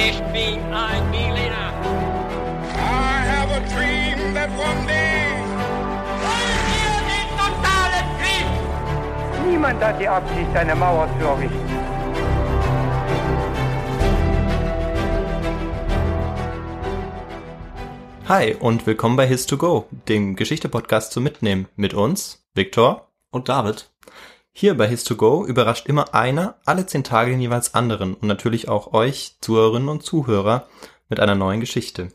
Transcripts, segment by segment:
Ich bin ein Berliner. I have a dream that one day. Wollen wir den totalen Krieg? Niemand hat die Absicht, eine Mauer zu errichten. Hi und willkommen bei His2Go, dem Geschichte-Podcast zum Mitnehmen mit uns, Viktor und David. Hier bei His2Go überrascht immer einer alle zehn Tage den jeweils anderen und natürlich auch euch, Zuhörerinnen und Zuhörer, mit einer neuen Geschichte.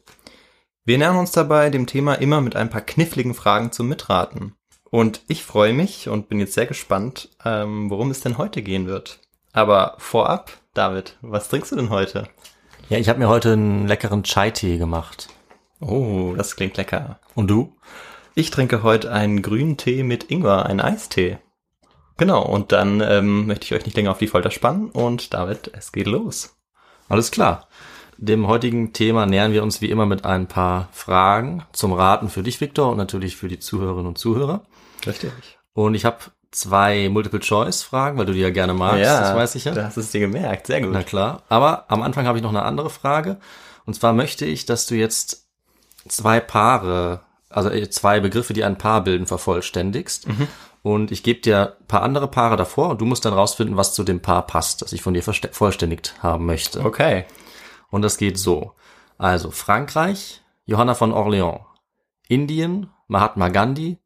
Wir nähern uns dabei dem Thema immer mit ein paar kniffligen Fragen zum Mitraten. Und ich freue mich und bin jetzt sehr gespannt, ähm, worum es denn heute gehen wird. Aber vorab, David, was trinkst du denn heute? Ja, ich habe mir heute einen leckeren Chai-Tee gemacht. Oh, das klingt lecker. Und du? Ich trinke heute einen grünen Tee mit Ingwer, einen Eistee. Genau, und dann ähm, möchte ich euch nicht länger auf die Folter spannen und David, es geht los. Alles klar. Dem heutigen Thema nähern wir uns wie immer mit ein paar Fragen zum Raten für dich, Viktor, und natürlich für die Zuhörerinnen und Zuhörer. Richtig. Und ich habe zwei Multiple-Choice-Fragen, weil du die ja gerne magst, ja, das weiß ich ja. Das ist dir gemerkt, sehr gut. Na klar. Aber am Anfang habe ich noch eine andere Frage. Und zwar möchte ich, dass du jetzt zwei Paare, also zwei Begriffe, die ein Paar bilden, vervollständigst. Mhm. Und ich gebe dir ein paar andere Paare davor und du musst dann rausfinden, was zu dem Paar passt, das ich von dir vervollständigt haben möchte. Okay. Und das geht so. Also Frankreich, Johanna von Orleans. Indien, Mahatma Gandhi.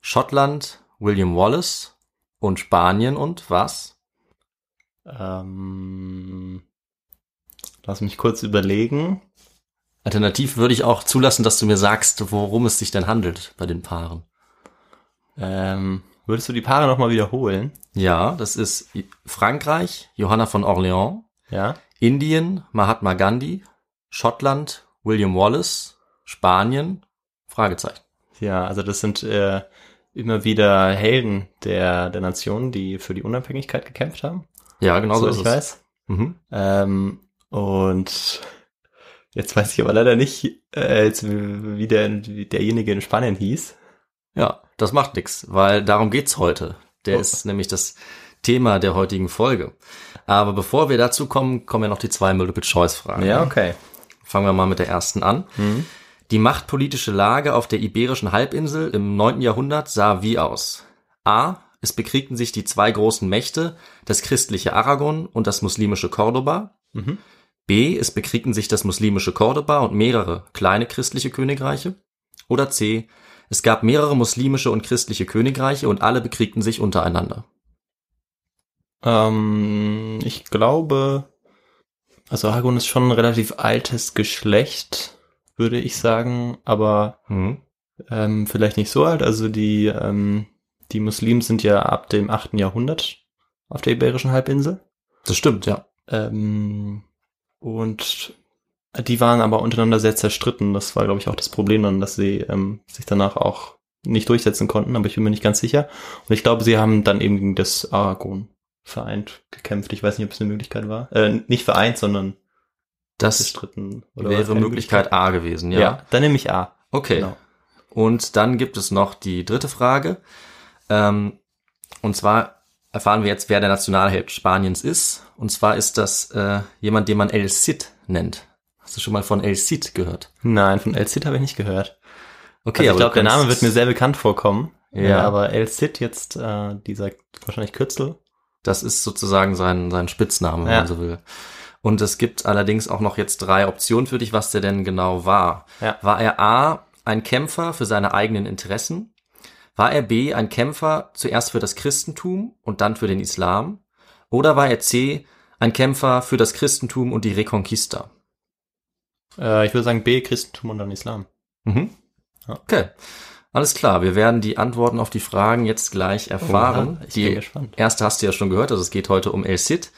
Schottland, William Wallace. Und Spanien und was? Ähm, lass mich kurz überlegen. Alternativ würde ich auch zulassen, dass du mir sagst, worum es sich denn handelt bei den Paaren. Ähm, würdest du die Paare nochmal wiederholen? Ja, das ist Frankreich, Johanna von Orleans. Ja. Indien, Mahatma Gandhi. Schottland, William Wallace. Spanien, Fragezeichen. Ja, also das sind äh, immer wieder Helden der, der Nation, die für die Unabhängigkeit gekämpft haben. Ja, genau so, so ist ich es. weiß. Mhm. Ähm, und jetzt weiß ich aber leider nicht, äh, jetzt, wie, der, wie derjenige in Spanien hieß. Ja, das macht nix, weil darum geht's heute. Der Oh. ist nämlich das Thema der heutigen Folge. Aber bevor wir dazu kommen, kommen ja noch die zwei Multiple-Choice-Fragen. Ja, okay. Fangen wir mal mit der ersten an. Die machtpolitische Lage auf der Iberischen Halbinsel im 9. Jahrhundert sah wie aus? A. Es bekriegten sich die zwei großen Mächte, das christliche Aragon und das muslimische Cordoba. Mhm. B. Es bekriegten sich das muslimische Cordoba und mehrere kleine christliche Königreiche. Oder C. Es gab mehrere muslimische und christliche Königreiche und alle bekriegten sich untereinander. Ähm, ich glaube, also Aragon ist schon ein relativ altes Geschlecht, würde ich sagen, aber Mhm. ähm, vielleicht nicht so alt. Also die, ähm, die Muslimen sind ja ab dem 8. Jahrhundert auf der Iberischen Halbinsel. Das stimmt, ja. Ähm, und die waren aber untereinander sehr zerstritten. Das war, glaube ich, auch das Problem dann, dass sie ähm, sich danach auch nicht durchsetzen konnten, aber ich bin mir nicht ganz sicher. Und ich glaube, sie haben dann eben gegen das Aragon vereint gekämpft. Ich weiß nicht, ob es eine Möglichkeit war. Äh, nicht vereint, sondern Das zerstritten. war es wäre Möglichkeit A gewesen, Ja. ja. ja, dann nehme ich A. Okay. Genau. Und dann gibt es noch die dritte Frage. Ähm, und zwar erfahren wir jetzt, wer der Nationalheld Spaniens ist. Und zwar ist das äh, jemand, den man El Cid nennt. Hast du schon mal von El Cid gehört? Nein, von El Cid habe ich nicht gehört. Okay, also ich glaube, der Name wird mir sehr bekannt vorkommen. Ja. Ja, aber El Cid jetzt, äh, dieser wahrscheinlich Kürzel. Das ist sozusagen sein, sein Spitzname, wenn Ja. man so will. Und es gibt allerdings auch noch jetzt drei Optionen für dich, was der denn genau war. Ja. War er A, ein Kämpfer für seine eigenen Interessen? War er B, ein Kämpfer zuerst für das Christentum und dann für den Islam? Oder war er C, ein Kämpfer für das Christentum und die Reconquista? Äh, ich würde sagen B, Christentum und dann Islam. Mhm. Ja. Okay. Alles klar, wir werden die Antworten auf die Fragen jetzt gleich erfahren. Oha, ich die bin gespannt. erste hast du ja schon gehört, also es geht heute um El Cid,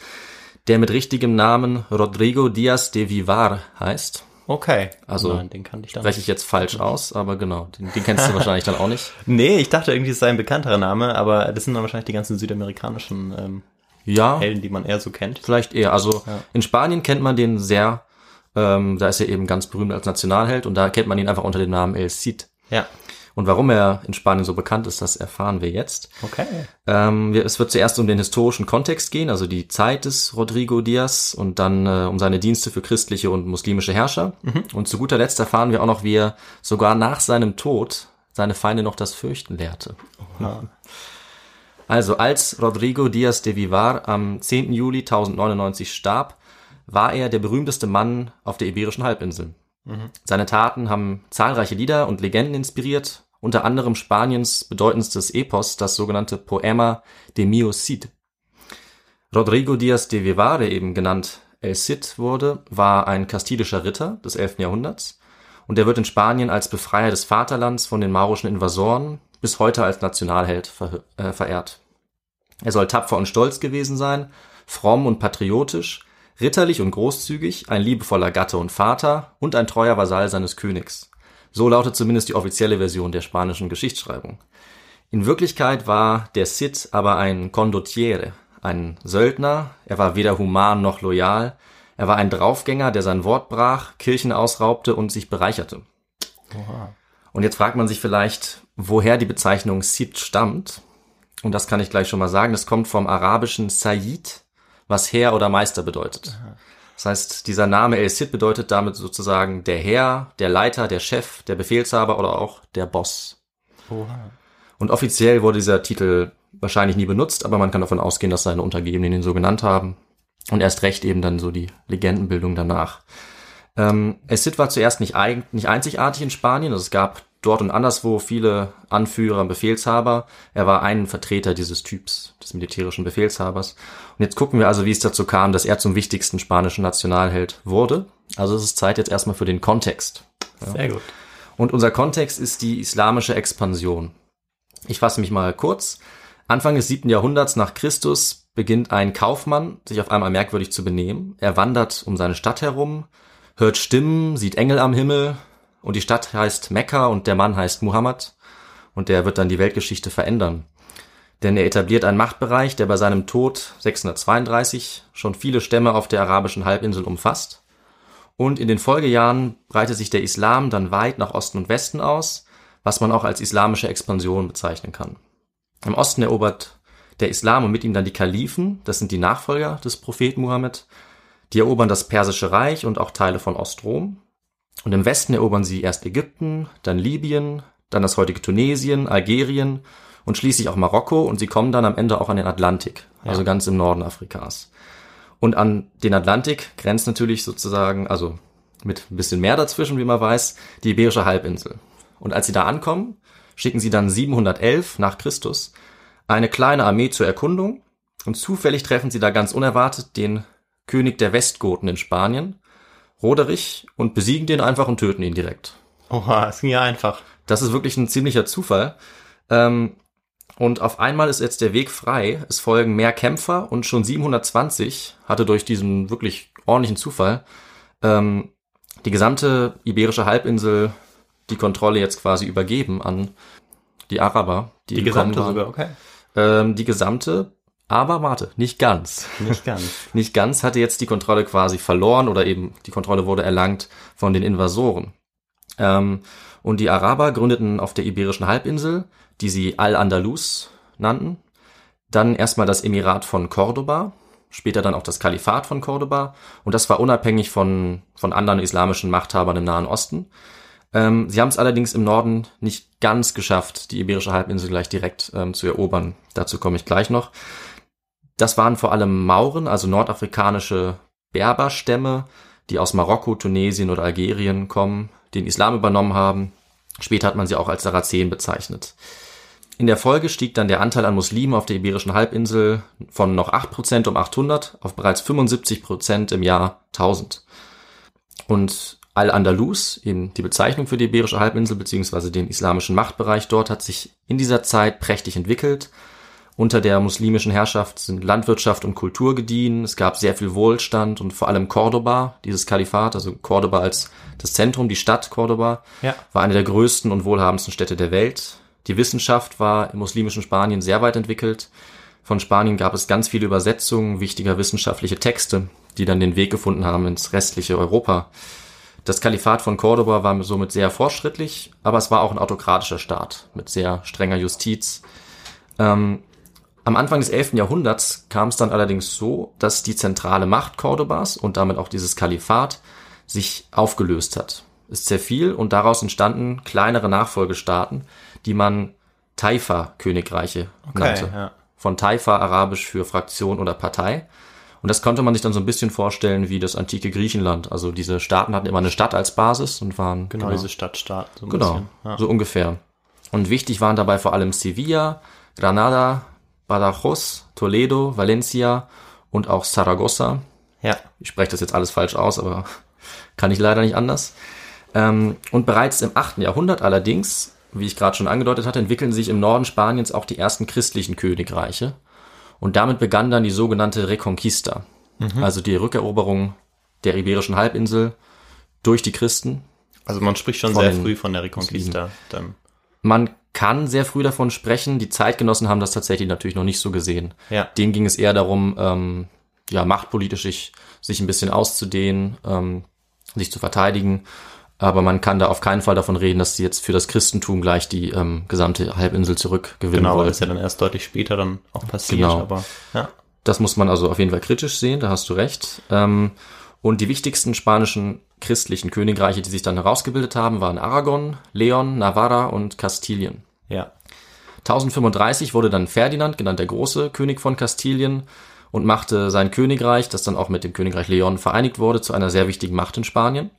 der mit richtigem Namen Rodrigo Diaz de Vivar heißt. Okay. Also, Nein, den kannte ich dann. Spreche ich jetzt falsch aus, aber genau, den, den kennst du wahrscheinlich dann auch nicht. Nee, ich dachte irgendwie, es sei ein bekannterer Name, aber das sind dann wahrscheinlich die ganzen südamerikanischen ähm, Ja, Helden, die man eher so kennt. vielleicht eher. Also Ja. in Spanien kennt man den sehr, ähm, da ist er eben ganz berühmt als Nationalheld und da kennt man ihn einfach unter dem Namen El Cid. Ja. Und warum er in Spanien so bekannt ist, das erfahren wir jetzt. Okay. Ähm, es wird zuerst um den historischen Kontext gehen, also die Zeit des Rodrigo Diaz und dann äh, um seine Dienste für christliche und muslimische Herrscher. Und zu guter Letzt erfahren wir auch noch, wie er sogar nach seinem Tod seine Feinde noch das Fürchten lehrte. Also als Rodrigo Diaz de Vivar am 10. Juli 1099 starb, war er der berühmteste Mann auf der Iberischen Halbinsel. Seine Taten haben zahlreiche Lieder und Legenden inspiriert, unter anderem Spaniens bedeutendstes Epos, das sogenannte Poema de Mio Cid. Rodrigo Diaz de Vivar, der eben genannt El Cid wurde, war ein kastilischer Ritter des 11. Jahrhunderts und er wird in Spanien als Befreier des Vaterlands von den maurischen Invasoren bis heute als Nationalheld ver äh, verehrt. Er soll tapfer und stolz gewesen sein, fromm und patriotisch, ritterlich und großzügig, ein liebevoller Gatte und Vater und ein treuer Vasall seines Königs. So lautet zumindest die offizielle Version der spanischen Geschichtsschreibung. In Wirklichkeit war der Cid aber ein Condottiere, ein Söldner, er war weder human noch loyal, er war ein Draufgänger, der sein Wort brach, Kirchen ausraubte und sich bereicherte. Und jetzt fragt man sich vielleicht, woher die Bezeichnung Cid stammt. Und das kann ich gleich schon mal sagen. Das kommt vom arabischen Sayyid, was Herr oder Meister bedeutet. Das heißt, dieser Name El Cid bedeutet damit sozusagen der Herr, der Leiter, der Chef, der Befehlshaber oder auch der Boss. Und offiziell wurde dieser Titel wahrscheinlich nie benutzt, aber man kann davon ausgehen, dass seine Untergebenen ihn so genannt haben. Und erst recht eben dann so die Legendenbildung danach. Ähm, El Cid war zuerst nicht, eigen, nicht einzigartig in Spanien. Also es gab dort und anderswo viele Anführer und Befehlshaber. Er war ein Vertreter dieses Typs, des militärischen Befehlshabers. Und jetzt gucken wir also, wie es dazu kam, dass er zum wichtigsten spanischen Nationalheld wurde. Also es ist Zeit jetzt erstmal für den Kontext. Sehr gut. Und unser Kontext ist die islamische Expansion. Ich fasse mich mal kurz. Anfang des siebten Jahrhunderts nach Christus beginnt ein Kaufmann, sich auf einmal merkwürdig zu benehmen. Er wandert um seine Stadt herum, hört Stimmen, sieht Engel am Himmel und die Stadt heißt Mekka und der Mann heißt Muhammad und der wird dann die Weltgeschichte verändern. Denn er etabliert einen Machtbereich, der bei seinem Tod 632 schon viele Stämme auf der arabischen Halbinsel umfasst. Und in den Folgejahren breitet sich der Islam dann weit nach Osten und Westen aus, was man auch als islamische Expansion bezeichnen kann. Im Osten erobert der Islam und mit ihm dann die Kalifen, das sind die Nachfolger des Propheten Muhammad, die erobern das Persische Reich und auch Teile von Ostrom. Und im Westen erobern sie erst Ägypten, dann Libyen, dann das heutige Tunesien, Algerien und schließlich auch Marokko und sie kommen dann am Ende auch an den Atlantik, also ganz im Norden Afrikas. Und an den Atlantik grenzt natürlich sozusagen, also mit ein bisschen mehr dazwischen, wie man weiß, die Iberische Halbinsel. Und als sie da ankommen, schicken sie dann 711 nach Christus eine kleine Armee zur Erkundung und zufällig treffen sie da ganz unerwartet den König der Westgoten in Spanien, Roderich, und besiegen den einfach und töten ihn direkt. Oha, es ging ja einfach. Das ist wirklich ein ziemlicher Zufall. Ähm, und auf einmal ist jetzt der Weg frei. Es folgen mehr Kämpfer und schon 720 hatte durch diesen wirklich ordentlichen Zufall ähm, die gesamte iberische Halbinsel die Kontrolle jetzt quasi übergeben an die Araber. Die gekommen gesamte sogar, okay. Ähm, die gesamte, aber warte, nicht ganz. Nicht ganz. Nicht ganz hatte jetzt die Kontrolle quasi verloren oder eben die Kontrolle wurde erlangt von den Invasoren. Ähm, und die Araber gründeten auf der Iberischen Halbinsel, die sie Al-Andalus nannten, dann erstmal das Emirat von Cordoba, später dann auch das Kalifat von Cordoba und das war unabhängig von, von anderen islamischen Machthabern im Nahen Osten. Ähm, sie haben es allerdings im Norden nicht ganz geschafft, die Iberische Halbinsel gleich direkt ähm, zu erobern. Dazu komme ich gleich noch. Das waren vor allem Mauren, also nordafrikanische Berberstämme, die aus Marokko, Tunesien oder Algerien kommen, den Islam übernommen haben. Später hat man sie auch als Sarazenen bezeichnet. In der Folge stieg dann der Anteil an Muslimen auf der Iberischen Halbinsel von noch 8% um 800 auf bereits 75% im Jahr 1000. Und Al-Andalus, eben die Bezeichnung für die Iberische Halbinsel beziehungsweise den islamischen Machtbereich dort, hat sich in dieser Zeit prächtig entwickelt. Unter der muslimischen Herrschaft sind Landwirtschaft und Kultur gediehen. Es gab sehr viel Wohlstand und vor allem Cordoba, dieses Kalifat, also Cordoba als das Zentrum, die Stadt Cordoba, Ja. war eine der größten und wohlhabendsten Städte der Welt. Die Wissenschaft war im muslimischen Spanien sehr weit entwickelt. Von Spanien gab es ganz viele Übersetzungen wichtiger wissenschaftliche Texte, die dann den Weg gefunden haben ins restliche Europa. Das Kalifat von Cordoba war somit sehr fortschrittlich, aber es war auch ein autokratischer Staat mit sehr strenger Justiz. Ähm, am Anfang des 11. Jahrhunderts kam es dann allerdings so, dass die zentrale Macht Cordobas und damit auch dieses Kalifat sich aufgelöst hat. Es zerfiel und daraus entstanden kleinere Nachfolgestaaten, die man Taifa-Königreiche nannte. ja. Von Taifa arabisch für Fraktion oder Partei. Und das konnte man sich dann so ein bisschen vorstellen wie das antike Griechenland. Also diese Staaten hatten immer eine Stadt als Basis und waren Genau, diese Stadtstaat. So Genau. Ja. so ungefähr. Und wichtig waren dabei vor allem Sevilla, Granada, Badajoz, Toledo, Valencia und auch Saragossa. ja. Ich spreche das jetzt alles falsch aus, aber kann ich leider nicht anders. Ähm, und bereits im 8. Jahrhundert allerdings, wie ich gerade schon angedeutet hatte, entwickeln sich im Norden Spaniens auch die ersten christlichen Königreiche. Und damit begann dann die sogenannte Reconquista, also die Rückeroberung der iberischen Halbinsel durch die Christen. Also man spricht schon sehr früh von der Reconquista. Dann. Man kann sehr früh davon sprechen. Die Zeitgenossen haben das tatsächlich natürlich noch nicht so gesehen. Ja. Denen ging es eher darum, ähm, ja, machtpolitisch sich, sich ein bisschen auszudehnen, ähm, sich zu verteidigen. Aber man kann da auf keinen Fall davon reden, dass sie jetzt für das Christentum gleich die ähm, gesamte Halbinsel zurückgewinnen Genau, weil wollen. das ja dann erst deutlich später dann auch passiert. Genau. Aber ja. Das muss man also auf jeden Fall kritisch sehen, da hast du recht. Ähm, und die wichtigsten spanischen christlichen Königreiche, die sich dann herausgebildet haben, waren Aragon, Leon, Navarra und Kastilien. Ja. 1035 wurde dann Ferdinand, genannt der Große, König von Kastilien und machte sein Königreich, das dann auch mit dem Königreich Leon vereinigt wurde, zu einer sehr wichtigen Macht in Spanien.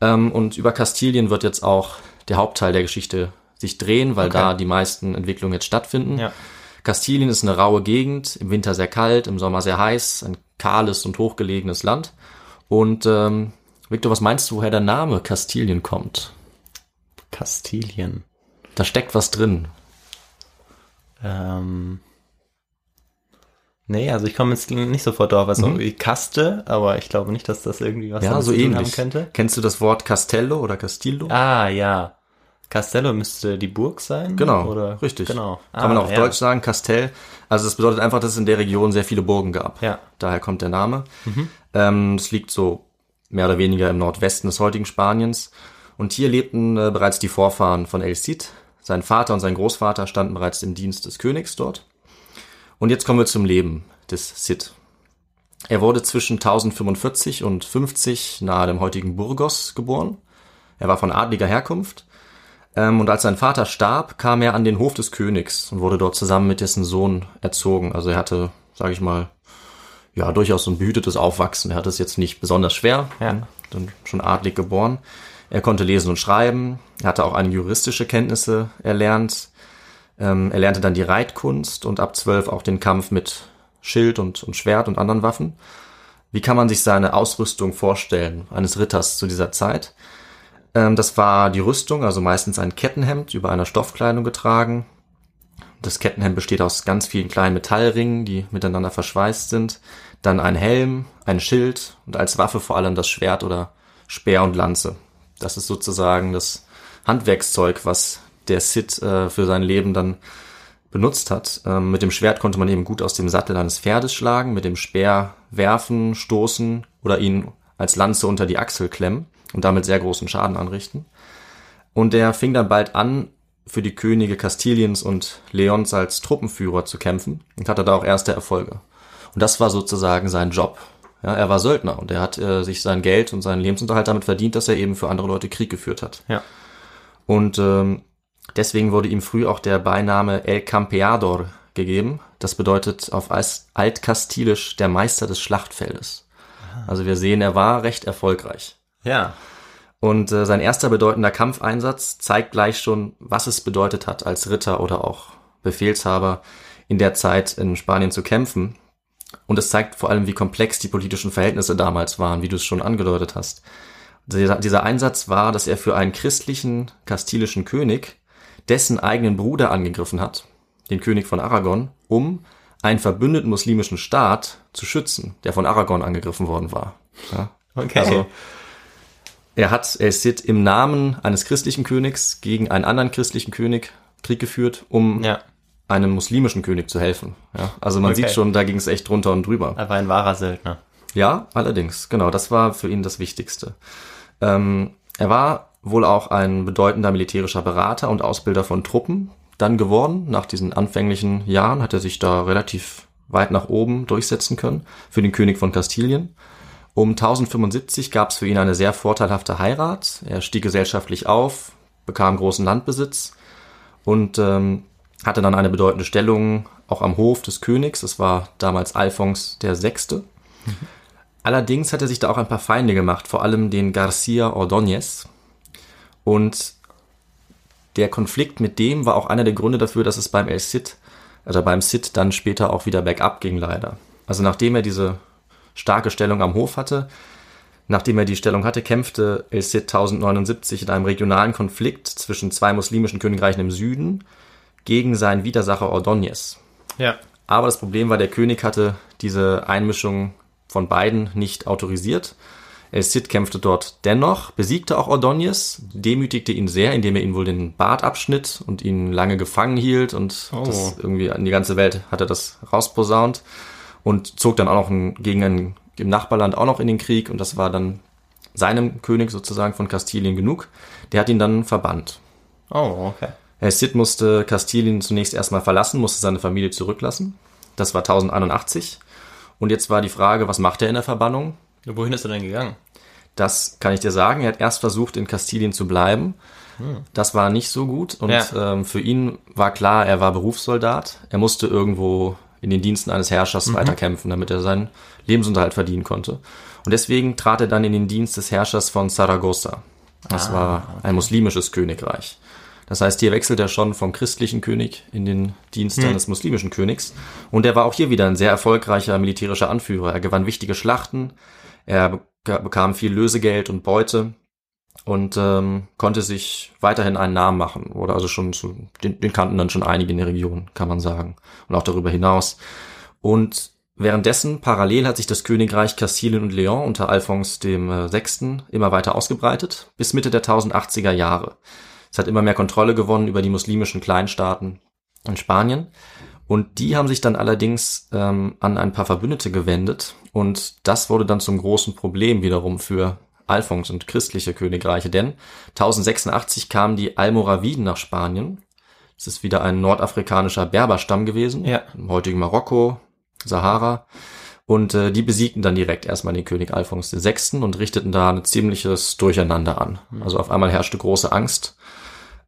Ähm, und über Kastilien wird jetzt auch der Hauptteil der Geschichte sich drehen, weil Okay. da die meisten Entwicklungen jetzt stattfinden. Ja. Kastilien ist eine raue Gegend, im Winter sehr kalt, im Sommer sehr heiß, ein kahles und hochgelegenes Land. Und ähm, Victor, was meinst du, woher der Name Kastilien kommt? Kastilien. Da steckt was drin. Ähm. Nee, also ich komme jetzt nicht sofort drauf, also irgendwie Kaste, aber ich glaube nicht, dass das irgendwie was Mhm. Ja, so zu tun ähnlich. haben könnte. Kennst du das Wort Castello oder Castillo? Ah, ja. Castello müsste die Burg sein? Genau, Oder? richtig. Genau. Kann man Ah, auch auf ja. Deutsch sagen, Castell. Also das bedeutet einfach, dass es in der Region sehr viele Burgen gab. Ja. Mhm. Daher kommt der Name. Ähm, es liegt so mehr oder weniger im Nordwesten des heutigen Spaniens. Und hier lebten äh, bereits die Vorfahren von El Cid. Sein Vater und sein Großvater standen bereits im Dienst des Königs dort. Und jetzt kommen wir zum Leben des Cid. Er wurde zwischen 1045 und 50 nahe dem heutigen Burgos geboren. Er war von adliger Herkunft. Ähm, und als sein Vater starb, kam er an den Hof des Königs und wurde dort zusammen mit dessen Sohn erzogen. Also er hatte, sage ich mal, ja, durchaus so ein behütetes Aufwachsen. Er hatte es jetzt nicht besonders schwer, Ja. dann schon adlig geboren. Er konnte lesen und schreiben. Er hatte auch einige juristische Kenntnisse erlernt. Ähm, er lernte dann die Reitkunst und ab zwölf auch den Kampf mit Schild und, und Schwert und anderen Waffen. Wie kann man sich seine Ausrüstung vorstellen eines Ritters zu dieser Zeit? Ähm, das war die Rüstung, also meistens ein Kettenhemd über einer Stoffkleidung getragen. Das Kettenhemd besteht aus ganz vielen kleinen Metallringen, die miteinander verschweißt sind. Dann ein Helm, ein Schild und als Waffe vor allem das Schwert oder Speer und Lanze. Das ist sozusagen das Handwerkszeug, was der Cid äh, für sein Leben dann benutzt hat. Ähm, mit dem Schwert konnte man eben gut aus dem Sattel eines Pferdes schlagen, mit dem Speer werfen, stoßen oder ihn als Lanze unter die Achsel klemmen und damit sehr großen Schaden anrichten. Und er fing dann bald an, für die Könige Kastiliens und Leons als Truppenführer zu kämpfen und hatte da auch erste Erfolge. Und das war sozusagen sein Job. Ja, er war Söldner und er hat äh, sich sein Geld und seinen Lebensunterhalt damit verdient, dass er eben für andere Leute Krieg geführt hat. Ja. Und ähm, deswegen wurde ihm früh auch der Beiname El Campeador gegeben. Das bedeutet auf Altkastilisch der Meister des Schlachtfeldes. Also wir sehen, er war recht erfolgreich. Ja. Und äh, sein erster bedeutender Kampfeinsatz zeigt gleich schon, was es bedeutet hat, als Ritter oder auch Befehlshaber in der Zeit in Spanien zu kämpfen. Und es zeigt vor allem, wie komplex die politischen Verhältnisse damals waren, wie du es schon angedeutet hast. Dieser, dieser Einsatz war, dass er für einen christlichen kastilischen König dessen eigenen Bruder angegriffen hat, den König von Aragon, um einen verbündeten muslimischen Staat zu schützen, der von Aragon angegriffen worden war. Ja? Okay. Also er hat El Cid im Namen eines christlichen Königs gegen einen anderen christlichen König Krieg geführt, um ja. einem muslimischen König zu helfen. Ja, also man Okay. sieht schon, da ging es echt drunter und drüber. Er war ein wahrer Söldner. Ja, allerdings, genau, das war für ihn das Wichtigste. Ähm, er war wohl auch ein bedeutender militärischer Berater und Ausbilder von Truppen dann geworden. Nach diesen anfänglichen Jahren hat er sich da relativ weit nach oben durchsetzen können für den König von Kastilien. Um 1075 gab es für ihn eine sehr vorteilhafte Heirat. Er stieg gesellschaftlich auf, bekam großen Landbesitz und ähm, hatte dann eine bedeutende Stellung auch am Hof des Königs. Das war damals Alphons der Sechste. Allerdings hat er sich da auch ein paar Feinde gemacht, vor allem den Garcia Ordóñez. Und der Konflikt mit dem war auch einer der Gründe dafür, dass es beim El Cid, also beim Cid dann später auch wieder bergab ging leider. Also nachdem er diese starke Stellung am Hof hatte, nachdem er die Stellung hatte, kämpfte El Cid 1079 in einem regionalen Konflikt zwischen zwei muslimischen Königreichen im Süden gegen seinen Widersacher Ordóñez. Ja. Aber das Problem war, der König hatte diese Einmischung von beiden nicht autorisiert. El Cid kämpfte dort dennoch, besiegte auch Ordóñez, demütigte ihn sehr, indem er ihn wohl den Bart abschnitt und ihn lange gefangen hielt und Oh. das irgendwie an die ganze Welt hat er das rausposaunt und zog dann auch noch ein, gegen einen, im Nachbarland auch noch in den Krieg und das war dann seinem König sozusagen von Kastilien genug. Der hat ihn dann verbannt. Oh, okay. El Cid musste Kastilien zunächst erstmal verlassen, musste seine Familie zurücklassen. Das war 1081. Und jetzt war die Frage, was macht er in der Verbannung? Wohin ist er denn gegangen? Das kann ich dir sagen. Er hat erst versucht, in Kastilien zu bleiben. Das war nicht so gut. Und Ja. ähm, für ihn war klar, er war Berufssoldat. Er musste irgendwo in den Diensten eines Herrschers weiterkämpfen, damit er seinen Lebensunterhalt verdienen konnte. Und deswegen trat er dann in den Dienst des Herrschers von Saragossa. Das war ein muslimisches Königreich. Das heißt, hier wechselt er schon vom christlichen König in den Dienst eines muslimischen Königs. Und er war auch hier wieder ein sehr erfolgreicher militärischer Anführer. Er gewann wichtige Schlachten, er beka- bekam viel Lösegeld und Beute und ähm, konnte sich weiterhin einen Namen machen. Oder also schon zu, den, den kannten dann schon einige in der Region, kann man sagen. Und auch darüber hinaus. Und währenddessen, parallel hat sich das Königreich Kastilien und Leon unter Alphons dem äh, Sechsten immer weiter ausgebreitet, bis Mitte der 1080er Jahre. Es hat immer mehr Kontrolle gewonnen über die muslimischen Kleinstaaten in Spanien. Und die haben sich dann allerdings ähm, an ein paar Verbündete gewendet. Und das wurde dann zum großen Problem wiederum für Alphons und christliche Königreiche. Denn 1086 kamen die Almoraviden nach Spanien. Das ist wieder ein nordafrikanischer Berberstamm gewesen. Ja. Im heutigen Marokko, Sahara. Und äh, die besiegten dann direkt erstmal den König Alphons VI. und richteten da ein ziemliches Durcheinander an. Also auf einmal herrschte große Angst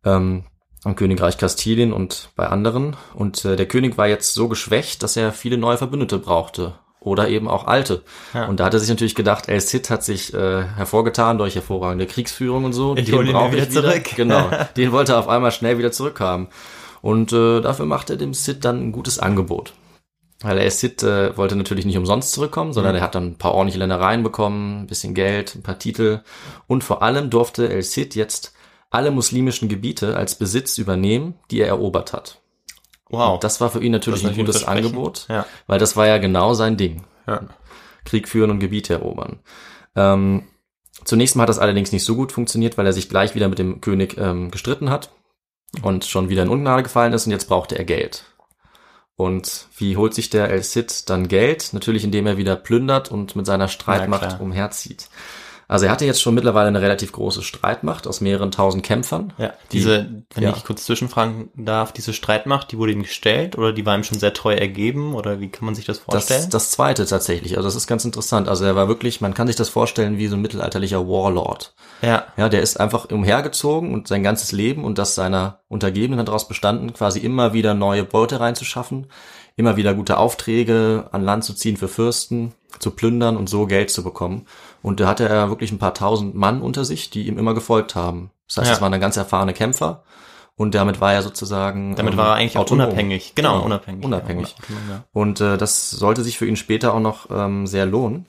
ähm, am Königreich Kastilien und bei anderen. Und äh, der König war jetzt so geschwächt, dass er viele neue Verbündete brauchte. Oder eben auch alte. Ja. Und da hat er sich natürlich gedacht, El Cid hat sich äh, hervorgetan durch hervorragende Kriegsführung und so. Ich Den hol ihn brauche wieder ich wieder. zurück. Genau. Den wollte er auf einmal schnell wieder zurückhaben. Und äh, dafür macht er dem Cid dann ein gutes Angebot. Weil El Cid äh, wollte natürlich nicht umsonst zurückkommen, sondern er hat dann ein paar ordentliche Ländereien bekommen, ein bisschen Geld, ein paar Titel. Und vor allem durfte El Cid jetzt alle muslimischen Gebiete als Besitz übernehmen, die er erobert hat. Wow. Und das war für ihn natürlich ein gutes. Angebot, Ja. weil das war ja genau sein Ding. Ja. Krieg führen und Gebiete erobern. Ähm, zunächst mal hat das allerdings nicht so gut funktioniert, weil er sich gleich wieder mit dem König ähm, gestritten hat und schon wieder in Ungnade gefallen ist und jetzt brauchte er Geld. Und wie holt sich der El Cid dann Geld? Natürlich, indem er wieder plündert und mit seiner Streitmacht umherzieht. Also er hatte jetzt schon mittlerweile eine relativ große Streitmacht aus mehreren tausend Kämpfern. Ja, diese, wenn ja. ich kurz zwischenfragen darf, diese Streitmacht, die wurde ihm gestellt oder die war ihm schon sehr treu ergeben oder wie kann man sich das vorstellen? Das, das zweite tatsächlich. Also das ist ganz interessant. Also er war wirklich, man kann sich das vorstellen wie so ein mittelalterlicher Warlord. ja, Ja, der ist einfach umhergezogen und sein ganzes Leben und das seiner Untergebenen hat daraus bestanden, quasi immer wieder neue Beute reinzuschaffen, immer wieder gute Aufträge an Land zu ziehen für Fürsten, zu plündern und so Geld zu bekommen. Und da hatte er wirklich ein paar tausend Mann unter sich, die ihm immer gefolgt haben. Das heißt, Ja. das waren dann ganz erfahrene Kämpfer und damit war er sozusagen damit ähm, war er eigentlich auch autonom. unabhängig. Genau, unabhängig. Unabhängig. Ja, ja. Und äh, das sollte sich für ihn später auch noch ähm, sehr lohnen.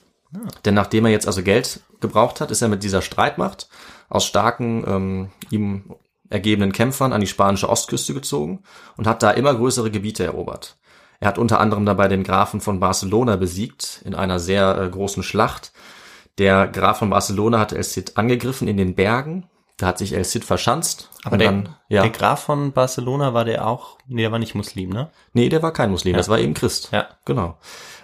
Denn nachdem er jetzt also Geld gebraucht hat, ist er mit dieser Streitmacht aus starken, ähm, ihm ergebenen Kämpfern an die spanische Ostküste gezogen und hat da immer größere Gebiete erobert. Er hat unter anderem dabei den Grafen von Barcelona besiegt in einer sehr äh, großen Schlacht. Der Graf von Barcelona hat El Cid angegriffen in den Bergen. Da hat sich El Cid verschanzt. Aber der, dann, ja, der Graf von Barcelona war der auch, nee, der war nicht Muslim, ne? nee, der war kein Muslim, Ja. das war eben Christ. Ja. Genau.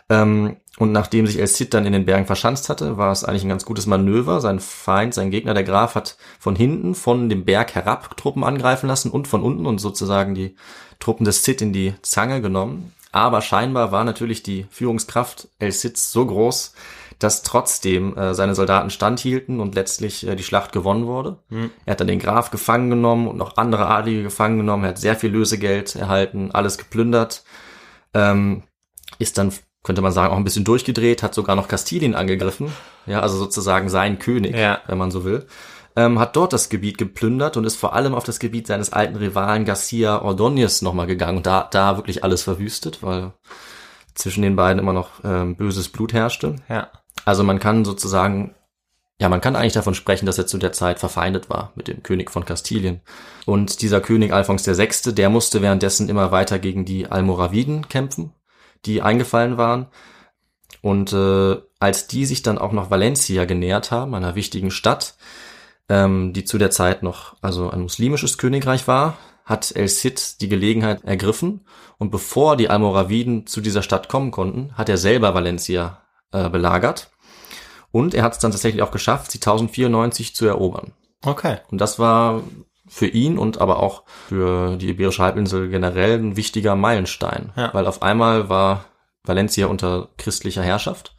Ähm, Und nachdem sich El Cid dann in den Bergen verschanzt hatte, war es eigentlich ein ganz gutes Manöver. Sein Feind, sein Gegner, der Graf, hat von hinten, von dem Berg herab Truppen angreifen lassen und von unten und sozusagen die Truppen des Cid in die Zange genommen. Aber scheinbar war natürlich die Führungskraft El Cids so groß, dass trotzdem äh, seine Soldaten standhielten und letztlich äh, die Schlacht gewonnen wurde. Er hat dann den Graf gefangen genommen und noch andere Adlige gefangen genommen. Er hat sehr viel Lösegeld erhalten, alles geplündert. Ähm, ist dann, könnte man sagen, auch ein bisschen durchgedreht, hat sogar noch Kastilien angegriffen. Ja, also sozusagen sein König, Ja. wenn man so will. Ähm, hat dort das Gebiet geplündert und ist vor allem auf das Gebiet seines alten Rivalen Garcia Ordóñez nochmal gegangen und da, da wirklich alles verwüstet, weil zwischen den beiden immer noch ähm, böses Blut herrschte. Ja. Also man kann sozusagen, ja, man kann eigentlich davon sprechen, dass er zu der Zeit verfeindet war mit dem König von Kastilien. Und dieser König Alphons VI., der musste währenddessen immer weiter gegen die Almoraviden kämpfen, die eingefallen waren. Und äh, als die sich dann auch noch Valencia genähert haben, einer wichtigen Stadt, ähm, die zu der Zeit noch also ein muslimisches Königreich war, hat El Cid die Gelegenheit ergriffen und bevor die Almoraviden zu dieser Stadt kommen konnten, hat er selber Valencia äh, belagert und er hat es dann tatsächlich auch geschafft, sie 1094 zu erobern. Okay. Und das war für ihn und aber auch für die Iberische Halbinsel generell ein wichtiger Meilenstein, Ja. weil auf einmal war Valencia unter christlicher Herrschaft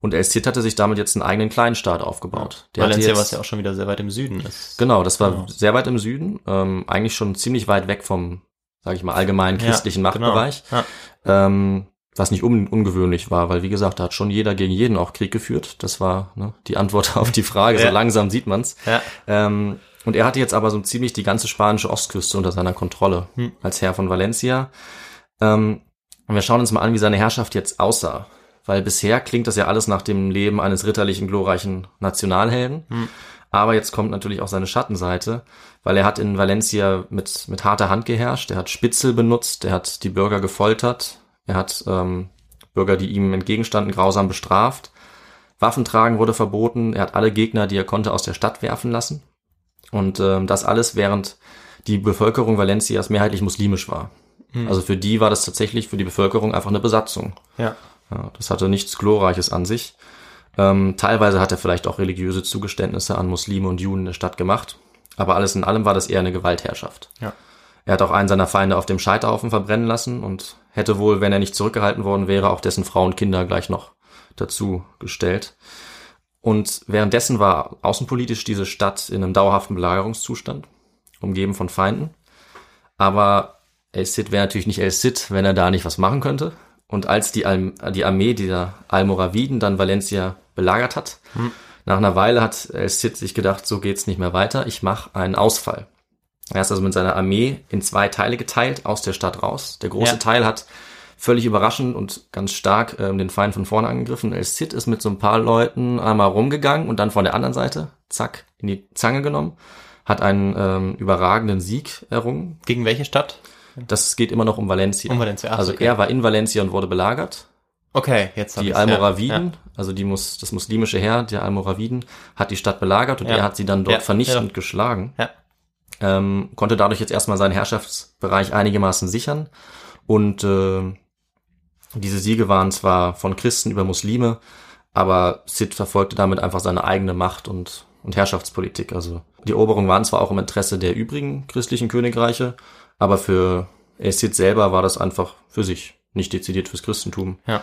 und El Cid hatte sich damit jetzt einen eigenen Kleinstaat aufgebaut. Der Valencia, jetzt- was ja auch schon wieder sehr weit im Süden ist. Genau, das war Genau. sehr weit im Süden, ähm, eigentlich schon ziemlich weit weg vom, sage ich mal, allgemeinen christlichen Ja, Machtbereich, Genau. Ja. ähm, was nicht un ungewöhnlich war, weil wie gesagt, da hat schon jeder gegen jeden auch Krieg geführt. Das war ne, die Antwort auf die Frage. Ja. So langsam sieht man's. Ja. Ähm, und er hatte jetzt aber so ziemlich die ganze spanische Ostküste unter seiner Kontrolle Hm. als Herr von Valencia. Ähm, und wir schauen uns mal an, wie seine Herrschaft jetzt aussah. Weil bisher klingt das ja alles nach dem Leben eines ritterlichen, glorreichen Nationalhelden. Aber jetzt kommt natürlich auch seine Schattenseite, weil er hat in Valencia mit, mit harter Hand geherrscht. Er hat Spitzel benutzt, er hat die Bürger gefoltert, er hat ähm, Bürger, die ihm entgegenstanden, grausam bestraft. Waffentragen wurde verboten, er hat alle Gegner, die er konnte, aus der Stadt werfen lassen. Und ähm, das alles, während die Bevölkerung Valencias mehrheitlich muslimisch war. Also für die war das tatsächlich für die Bevölkerung einfach eine Besatzung. Ja. Ja, das hatte nichts Glorreiches an sich. Ähm, teilweise hat er vielleicht auch religiöse Zugeständnisse an Muslime und Juden in der Stadt gemacht. Aber alles in allem war das eher eine Gewaltherrschaft. Ja. Er hat auch einen seiner Feinde auf dem Scheiterhaufen verbrennen lassen und hätte wohl, wenn er nicht zurückgehalten worden wäre, auch dessen Frau und Kinder gleich noch dazu gestellt. Und währenddessen war außenpolitisch diese Stadt in einem dauerhaften Belagerungszustand, umgeben von Feinden. Aber El Cid wäre natürlich nicht El Cid, wenn er da nicht was machen könnte. Und als die, Al die Armee dieser Almoraviden dann Valencia belagert hat, nach einer Weile hat El Cid sich gedacht, so geht's nicht mehr weiter, ich mache einen Ausfall. Er ist also mit seiner Armee in zwei Teile geteilt, aus der Stadt raus. Der große Ja. Teil hat völlig überraschend und ganz stark ähm, den Feind von vorne angegriffen. El Cid ist mit so ein paar Leuten einmal rumgegangen und dann von der anderen Seite, zack, in die Zange genommen, hat einen ähm, überragenden Sieg errungen. Gegen welche Stadt? Das geht immer noch um Valencia. Um Valencia, ach, also okay. er war in Valencia und wurde belagert. Okay, jetzt Die Almoraviden, Ja. also die muss, das muslimische Heer der Almoraviden, hat die Stadt belagert und Ja. er hat sie dann dort Ja, vernichtend ja. geschlagen. Ja. Ähm, konnte dadurch jetzt erstmal seinen Herrschaftsbereich einigermaßen sichern. Und äh, diese Siege waren zwar von Christen über Muslime, aber Sid verfolgte damit einfach seine eigene Macht und, und Herrschaftspolitik. Also die Eroberungen waren zwar auch im Interesse der übrigen christlichen Königreiche, aber für El Cid selber war das einfach für sich, nicht dezidiert fürs Christentum. Ja.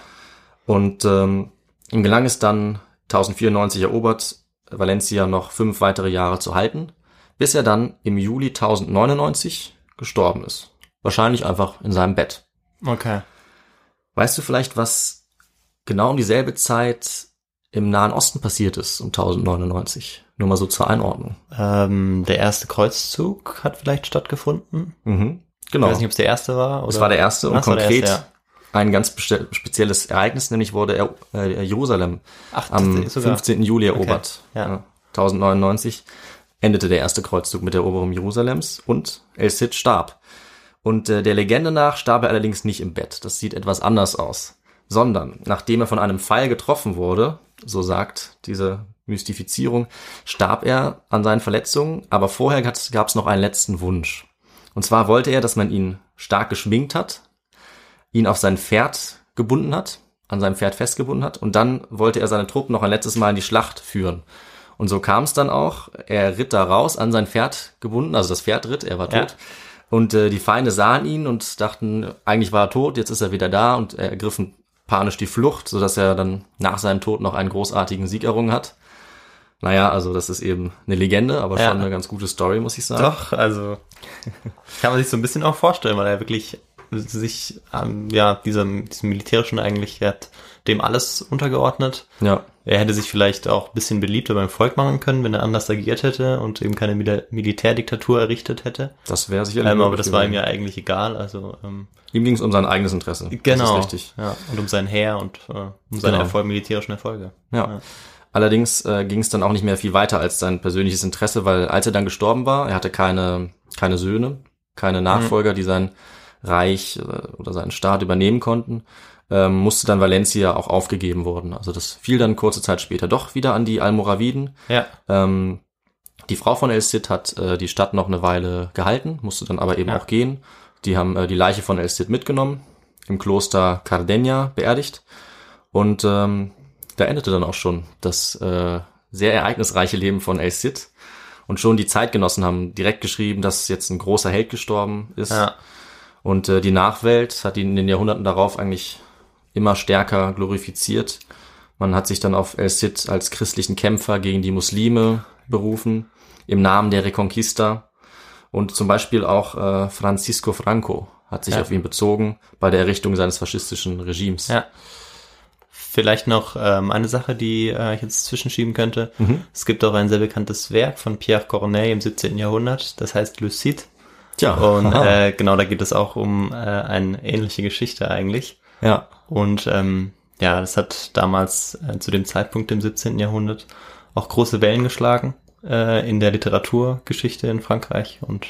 Und ähm, ihm gelang es dann, 1094 erobert, Valencia noch fünf weitere Jahre zu halten, bis er dann im Juli 1099 gestorben ist. Wahrscheinlich einfach in seinem Bett. Okay. Weißt du vielleicht, was genau um dieselbe Zeit im Nahen Osten passiert ist, um 1099? Nur mal so zur Einordnung. Ähm, der erste Kreuzzug hat vielleicht stattgefunden. Mhm. Ich Genau. weiß nicht, ob es der erste war. Oder? Das war der erste und Ach, konkret erste, ein ganz spezielles Ereignis, nämlich wurde er, äh, Jerusalem Ach, am das ist sogar- 15. Juli erobert. ja. Ja. 1099 endete der erste Kreuzzug mit der Eroberung Jerusalems und El Cid starb. Und äh, der Legende nach starb er allerdings nicht im Bett. Das sieht etwas anders aus. Sondern nachdem er von einem Pfeil getroffen wurde, so sagt diese Mystifizierung, starb er an seinen Verletzungen, aber vorher gab es noch einen letzten Wunsch. Und zwar wollte er, dass man ihn stark geschminkt hat, ihn auf sein Pferd gebunden hat an seinem Pferd festgebunden hat und dann wollte er seine Truppen noch ein letztes Mal in die Schlacht führen. Und so kam es dann auch. Er ritt da raus, an sein Pferd gebunden, also das Pferd ritt, er war tot. Ja. Und äh, die Feinde sahen ihn und dachten, eigentlich war er tot, jetzt ist er wieder da und er ergriffen panisch die Flucht, sodass er dann nach seinem Tod noch einen großartigen Sieg errungen hat. Naja, also das ist eben eine Legende, aber Ja. schon eine ganz gute Story, muss ich sagen. Doch, also kann man sich so ein bisschen auch vorstellen, weil er wirklich sich ähm, ja diesem, diesem militärischen eigentlich hat dem alles untergeordnet. Ja, Er hätte sich vielleicht auch ein bisschen beliebter beim Volk machen können, wenn er anders agiert hätte und eben keine Mil Militärdiktatur errichtet hätte. das wäre sicherlich Ähm, aber das war ihm ja eigentlich egal. Also ähm, Ihm ging es um sein eigenes Interesse. genau, ist richtig. ja, und um sein Heer und äh, um seine Genau. Erfolg, militärischen Erfolge. Ja. Ja. Allerdings äh, ging es dann auch nicht mehr viel weiter als sein persönliches Interesse, weil als er dann gestorben war, er hatte keine, keine Söhne, keine Nachfolger, die sein Reich äh, oder seinen Staat übernehmen konnten, ähm, musste dann Valencia auch aufgegeben worden. Also das fiel dann kurze Zeit später doch wieder an die Almoraviden. Ja, Ähm, die Frau von El Cid hat äh, die Stadt noch eine Weile gehalten, musste dann aber eben Ja. auch gehen. Die haben äh, die Leiche von El Cid mitgenommen, im Kloster Cardeña beerdigt. Und ähm, da endete dann auch schon das äh, sehr ereignisreiche Leben von El Cid. Und schon die Zeitgenossen haben direkt geschrieben, dass jetzt ein großer Held gestorben ist. ja, Und äh, die Nachwelt hat ihn in den Jahrhunderten darauf eigentlich immer stärker glorifiziert. Man hat sich dann auf El Cid als christlichen Kämpfer gegen die Muslime berufen, im Namen der Reconquista. Und zum Beispiel auch äh, Francisco Franco hat sich Ja. auf ihn bezogen bei der Errichtung seines faschistischen Regimes. ja. Vielleicht noch ähm, eine Sache, die äh, ich jetzt zwischenschieben könnte. Mhm. Es gibt auch ein sehr bekanntes Werk von Pierre Corneille im 17. Jahrhundert, das heißt Le Cid. Tja, Und äh, genau, da geht es auch um äh, eine ähnliche Geschichte eigentlich. ja, Und ähm, ja, das hat damals äh, zu dem Zeitpunkt im 17. Jahrhundert auch große Wellen geschlagen äh, in der Literaturgeschichte in Frankreich und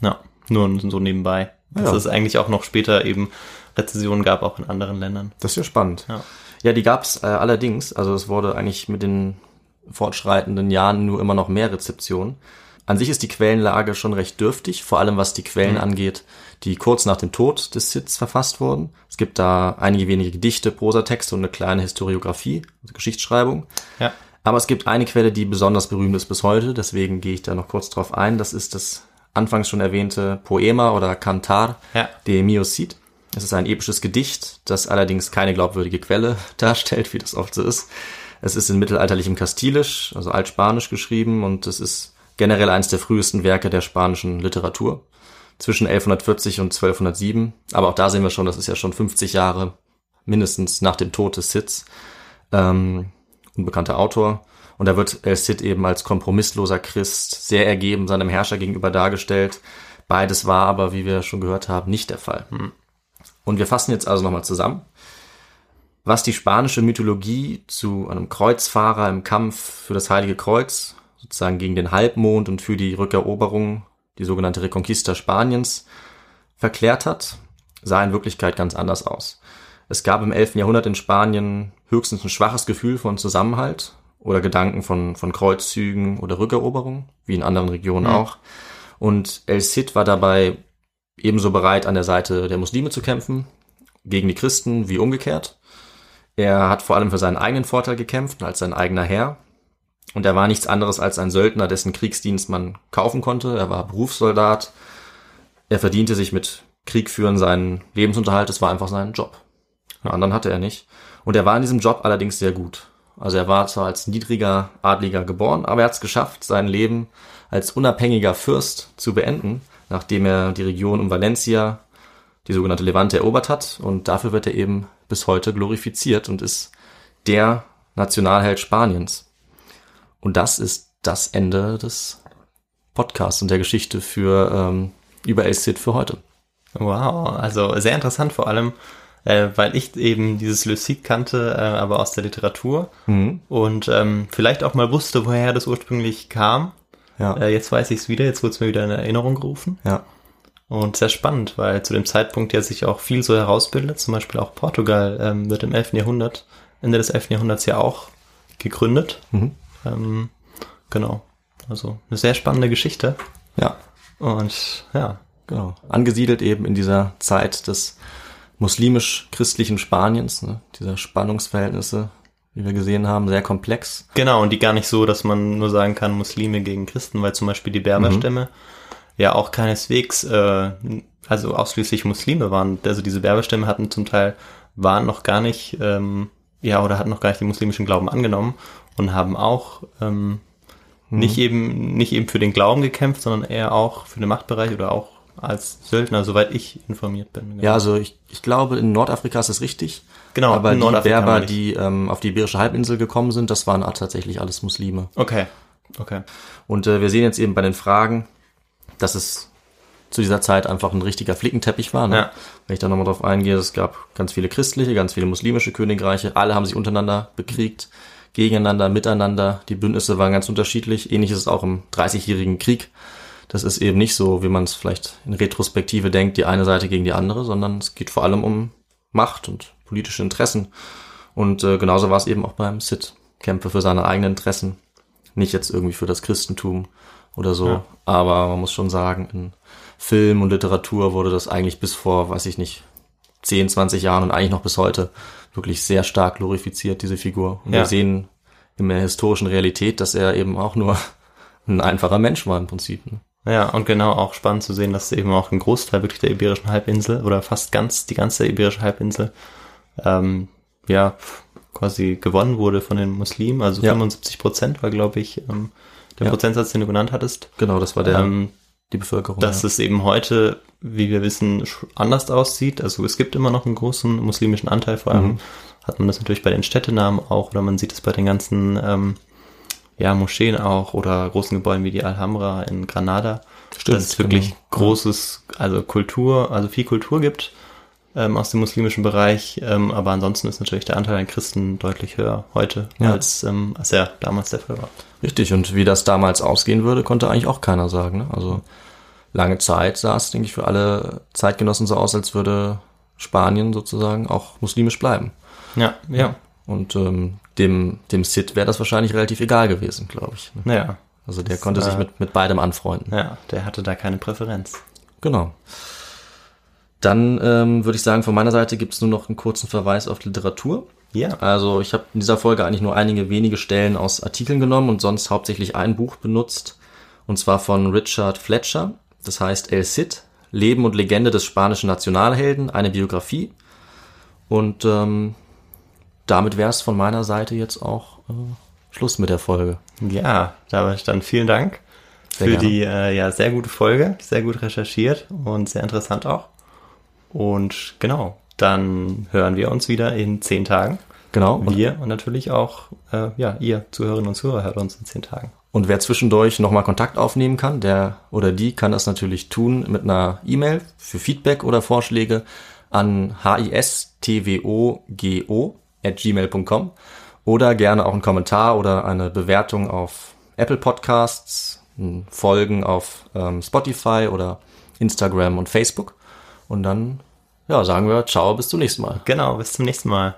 ja, nur so nebenbei. Dass Ja. es eigentlich auch noch später eben Rezessionen gab, auch in anderen Ländern. das ist ja spannend. Ja. Ja, die gab's äh, allerdings. Also es wurde eigentlich mit den fortschreitenden Jahren nur immer noch mehr Rezeption. An sich ist die Quellenlage schon recht dürftig, vor allem was die Quellen Mhm. angeht, die kurz nach dem Tod des Sids verfasst wurden. Es gibt da einige wenige Gedichte, Prosatexte und eine kleine Historiografie, also Geschichtsschreibung. Ja. Aber es gibt eine Quelle, die besonders berühmt ist bis heute, deswegen gehe ich da noch kurz drauf ein. Das ist das anfangs schon erwähnte Poema oder Cantar Ja. de Mio Cid. Es ist ein episches Gedicht, das allerdings keine glaubwürdige Quelle darstellt, wie das oft so ist. Es ist in mittelalterlichem Kastilisch, also Altspanisch geschrieben und es ist generell eines der frühesten Werke der spanischen Literatur. Zwischen 1140 und 1207. Aber auch da sehen wir schon, das ist ja schon 50 Jahre mindestens nach dem Tod des Cids. Ähm, unbekannter Autor. Und da wird El Cid eben als kompromissloser Christ, sehr ergeben seinem Herrscher gegenüber dargestellt. Beides war aber, wie wir schon gehört haben, nicht der Fall. Und wir fassen jetzt also nochmal zusammen. Was die spanische Mythologie zu einem Kreuzfahrer im Kampf für das Heilige Kreuz, sozusagen gegen den Halbmond und für die Rückeroberung, die sogenannte Reconquista Spaniens, verklärt hat, sah in Wirklichkeit ganz anders aus. Es gab im 11. Jahrhundert in Spanien höchstens ein schwaches Gefühl von Zusammenhalt oder Gedanken von, von Kreuzzügen oder Rückeroberung, wie in anderen Regionen auch. Und El Cid war dabei ebenso bereit, an der Seite der Muslime zu kämpfen, gegen die Christen wie umgekehrt. Er hat vor allem für seinen eigenen Vorteil gekämpft, als sein eigener Herr. Und er war nichts anderes als ein Söldner, dessen Kriegsdienst man kaufen konnte. Er war Berufssoldat. Er verdiente sich mit Kriegführen seinen Lebensunterhalt. Es war einfach sein Job. Einen anderen hatte er nicht. Und er war in diesem Job allerdings sehr gut. Also er war zwar als niedriger Adliger geboren, aber er hat es geschafft, sein Leben als unabhängiger Fürst zu beenden, nachdem er die Region um Valencia, die sogenannte Levante, erobert hat. Und dafür wird er eben bis heute glorifiziert und ist der Nationalheld Spaniens. Und das ist das Ende des Podcasts und der Geschichte für ähm, über El Cid für heute. Wow, also sehr interessant vor allem, äh, weil ich eben dieses Le Cid kannte, äh, aber aus der Literatur und ähm, vielleicht auch mal wusste, woher das ursprünglich kam. Ja. Äh, jetzt weiß ich es wieder, jetzt wurde es mir wieder in Erinnerung gerufen. ja. Und sehr spannend, weil zu dem Zeitpunkt ja sich auch viel so herausbildet, zum Beispiel auch Portugal ähm, wird im 11. Jahrhundert, Ende des 11. Jahrhunderts ja auch gegründet. Mhm. Ähm, genau, also eine sehr spannende Geschichte. Ja. Und ja, Genau. Angesiedelt eben in dieser Zeit des muslimisch-christlichen Spaniens, ne? diese Spannungsverhältnisse, wie wir gesehen haben, sehr komplex. Genau, und die gar nicht so, dass man nur sagen kann, Muslime gegen Christen, weil zum Beispiel die Berberstämme ja auch keineswegs, äh, also ausschließlich Muslime waren. Also diese Berberstämme hatten zum Teil, waren noch gar nicht, ähm, ja, oder hatten noch gar nicht den muslimischen Glauben angenommen und haben auch ähm, nicht eben, nicht eben für den Glauben gekämpft, sondern eher auch für den Machtbereich oder auch als Söldner, soweit ich informiert bin. Ja, also ich, ich glaube, in Nordafrika ist es richtig. Genau, aber in die Nordafrika Berber, die ähm, auf die Iberische Halbinsel gekommen sind, das waren tatsächlich alles Muslime. Okay, okay. Und äh, wir sehen jetzt eben bei den Fragen, dass es zu dieser Zeit einfach ein richtiger Flickenteppich war. Ne? Ja. Wenn ich da nochmal drauf eingehe, es gab ganz viele christliche, ganz viele muslimische Königreiche, alle haben sich untereinander bekriegt, gegeneinander, miteinander. Die Bündnisse waren ganz unterschiedlich. Ähnlich ist es auch im Dreißigjährigen Krieg. Das ist eben nicht so, wie man es vielleicht in Retrospektive denkt, die eine Seite gegen die andere, sondern es geht vor allem um Macht und politische Interessen. Und äh, genauso war es eben auch beim Cid. Kämpfe für seine eigenen Interessen, nicht jetzt irgendwie für das Christentum oder so. Ja. Aber man muss schon sagen, in Film und Literatur wurde das eigentlich bis vor, weiß ich nicht, 10, 20 Jahren und eigentlich noch bis heute wirklich sehr stark glorifiziert, diese Figur. Und Ja. wir sehen in der historischen Realität, dass er eben auch nur ein einfacher Mensch war im Prinzip. Ne? Ja, und genau auch spannend zu sehen, dass eben auch ein Großteil wirklich der Iberischen Halbinsel oder fast ganz die ganze Iberische Halbinsel ähm, ja quasi gewonnen wurde von den Muslimen. Also Ja. 75 Prozent war, glaube ich, ähm, der Ja. Prozentsatz, den du genannt hattest. Genau, das war der, Ähm, die Bevölkerung. dass ja. es eben heute, wie wir wissen, anders aussieht. Also es gibt immer noch einen großen muslimischen Anteil, vor allem Mhm. hat man das natürlich bei den Städtenamen auch oder man sieht es bei den ganzen ähm, ja, Moscheen auch oder großen Gebäuden wie die Alhambra in Granada. Stimmt, dass es wirklich genau. großes, also Kultur, also viel Kultur gibt ähm, aus dem muslimischen Bereich, ähm, aber ansonsten ist natürlich der Anteil an Christen deutlich höher heute, Ja. als, ähm, als er damals der Fall war. Richtig, und wie das damals ausgehen würde, konnte eigentlich auch keiner sagen. Ne? Also lange Zeit sah es, denke ich, für alle Zeitgenossen so aus, als würde Spanien sozusagen auch muslimisch bleiben. Ja, ja, Und ähm, dem, dem Cid wäre das wahrscheinlich relativ egal gewesen, glaube ich. Ne? naja, Also der Das, konnte sich mit, mit beidem anfreunden. ja, der hatte da keine Präferenz. Genau. Dann ähm, würde ich sagen, von meiner Seite gibt es nur noch einen kurzen Verweis auf Literatur. Ja, Also ich habe in dieser Folge eigentlich nur einige wenige Stellen aus Artikeln genommen und sonst hauptsächlich ein Buch benutzt. Und zwar von Richard Fletcher. Das heißt El Cid, Leben und Legende des spanischen Nationalhelden, eine Biografie. Und ähm, damit wäre es von meiner Seite jetzt auch äh, Schluss mit der Folge. ja, da dann vielen Dank Sehr für gerne. die äh, ja sehr gute Folge, sehr gut recherchiert und sehr interessant auch. Und genau, dann hören wir uns wieder in zehn Tagen. Genau. Und, Wir und natürlich auch, äh, ja, ihr Zuhörerinnen und Zuhörer hört uns in zehn Tagen. und wer zwischendurch nochmal Kontakt aufnehmen kann, der oder die kann das natürlich tun mit einer E-Mail für Feedback oder Vorschläge an histwogo at gmail.com oder gerne auch einen Kommentar oder eine Bewertung auf Apple Podcasts, Folgen auf ähm, Spotify oder Instagram und Facebook. Und dann, ja, sagen wir ciao, bis zum nächsten Mal. Genau, bis zum nächsten Mal.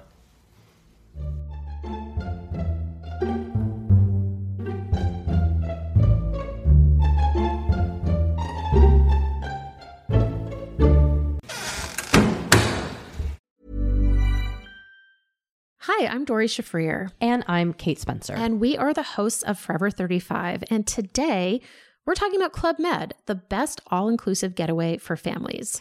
Hi, I'm Dory Shafrir, And I'm Kate Spencer. and we are the hosts of Forever 35. And today we're talking about Club Med, the best all inclusive getaway for families.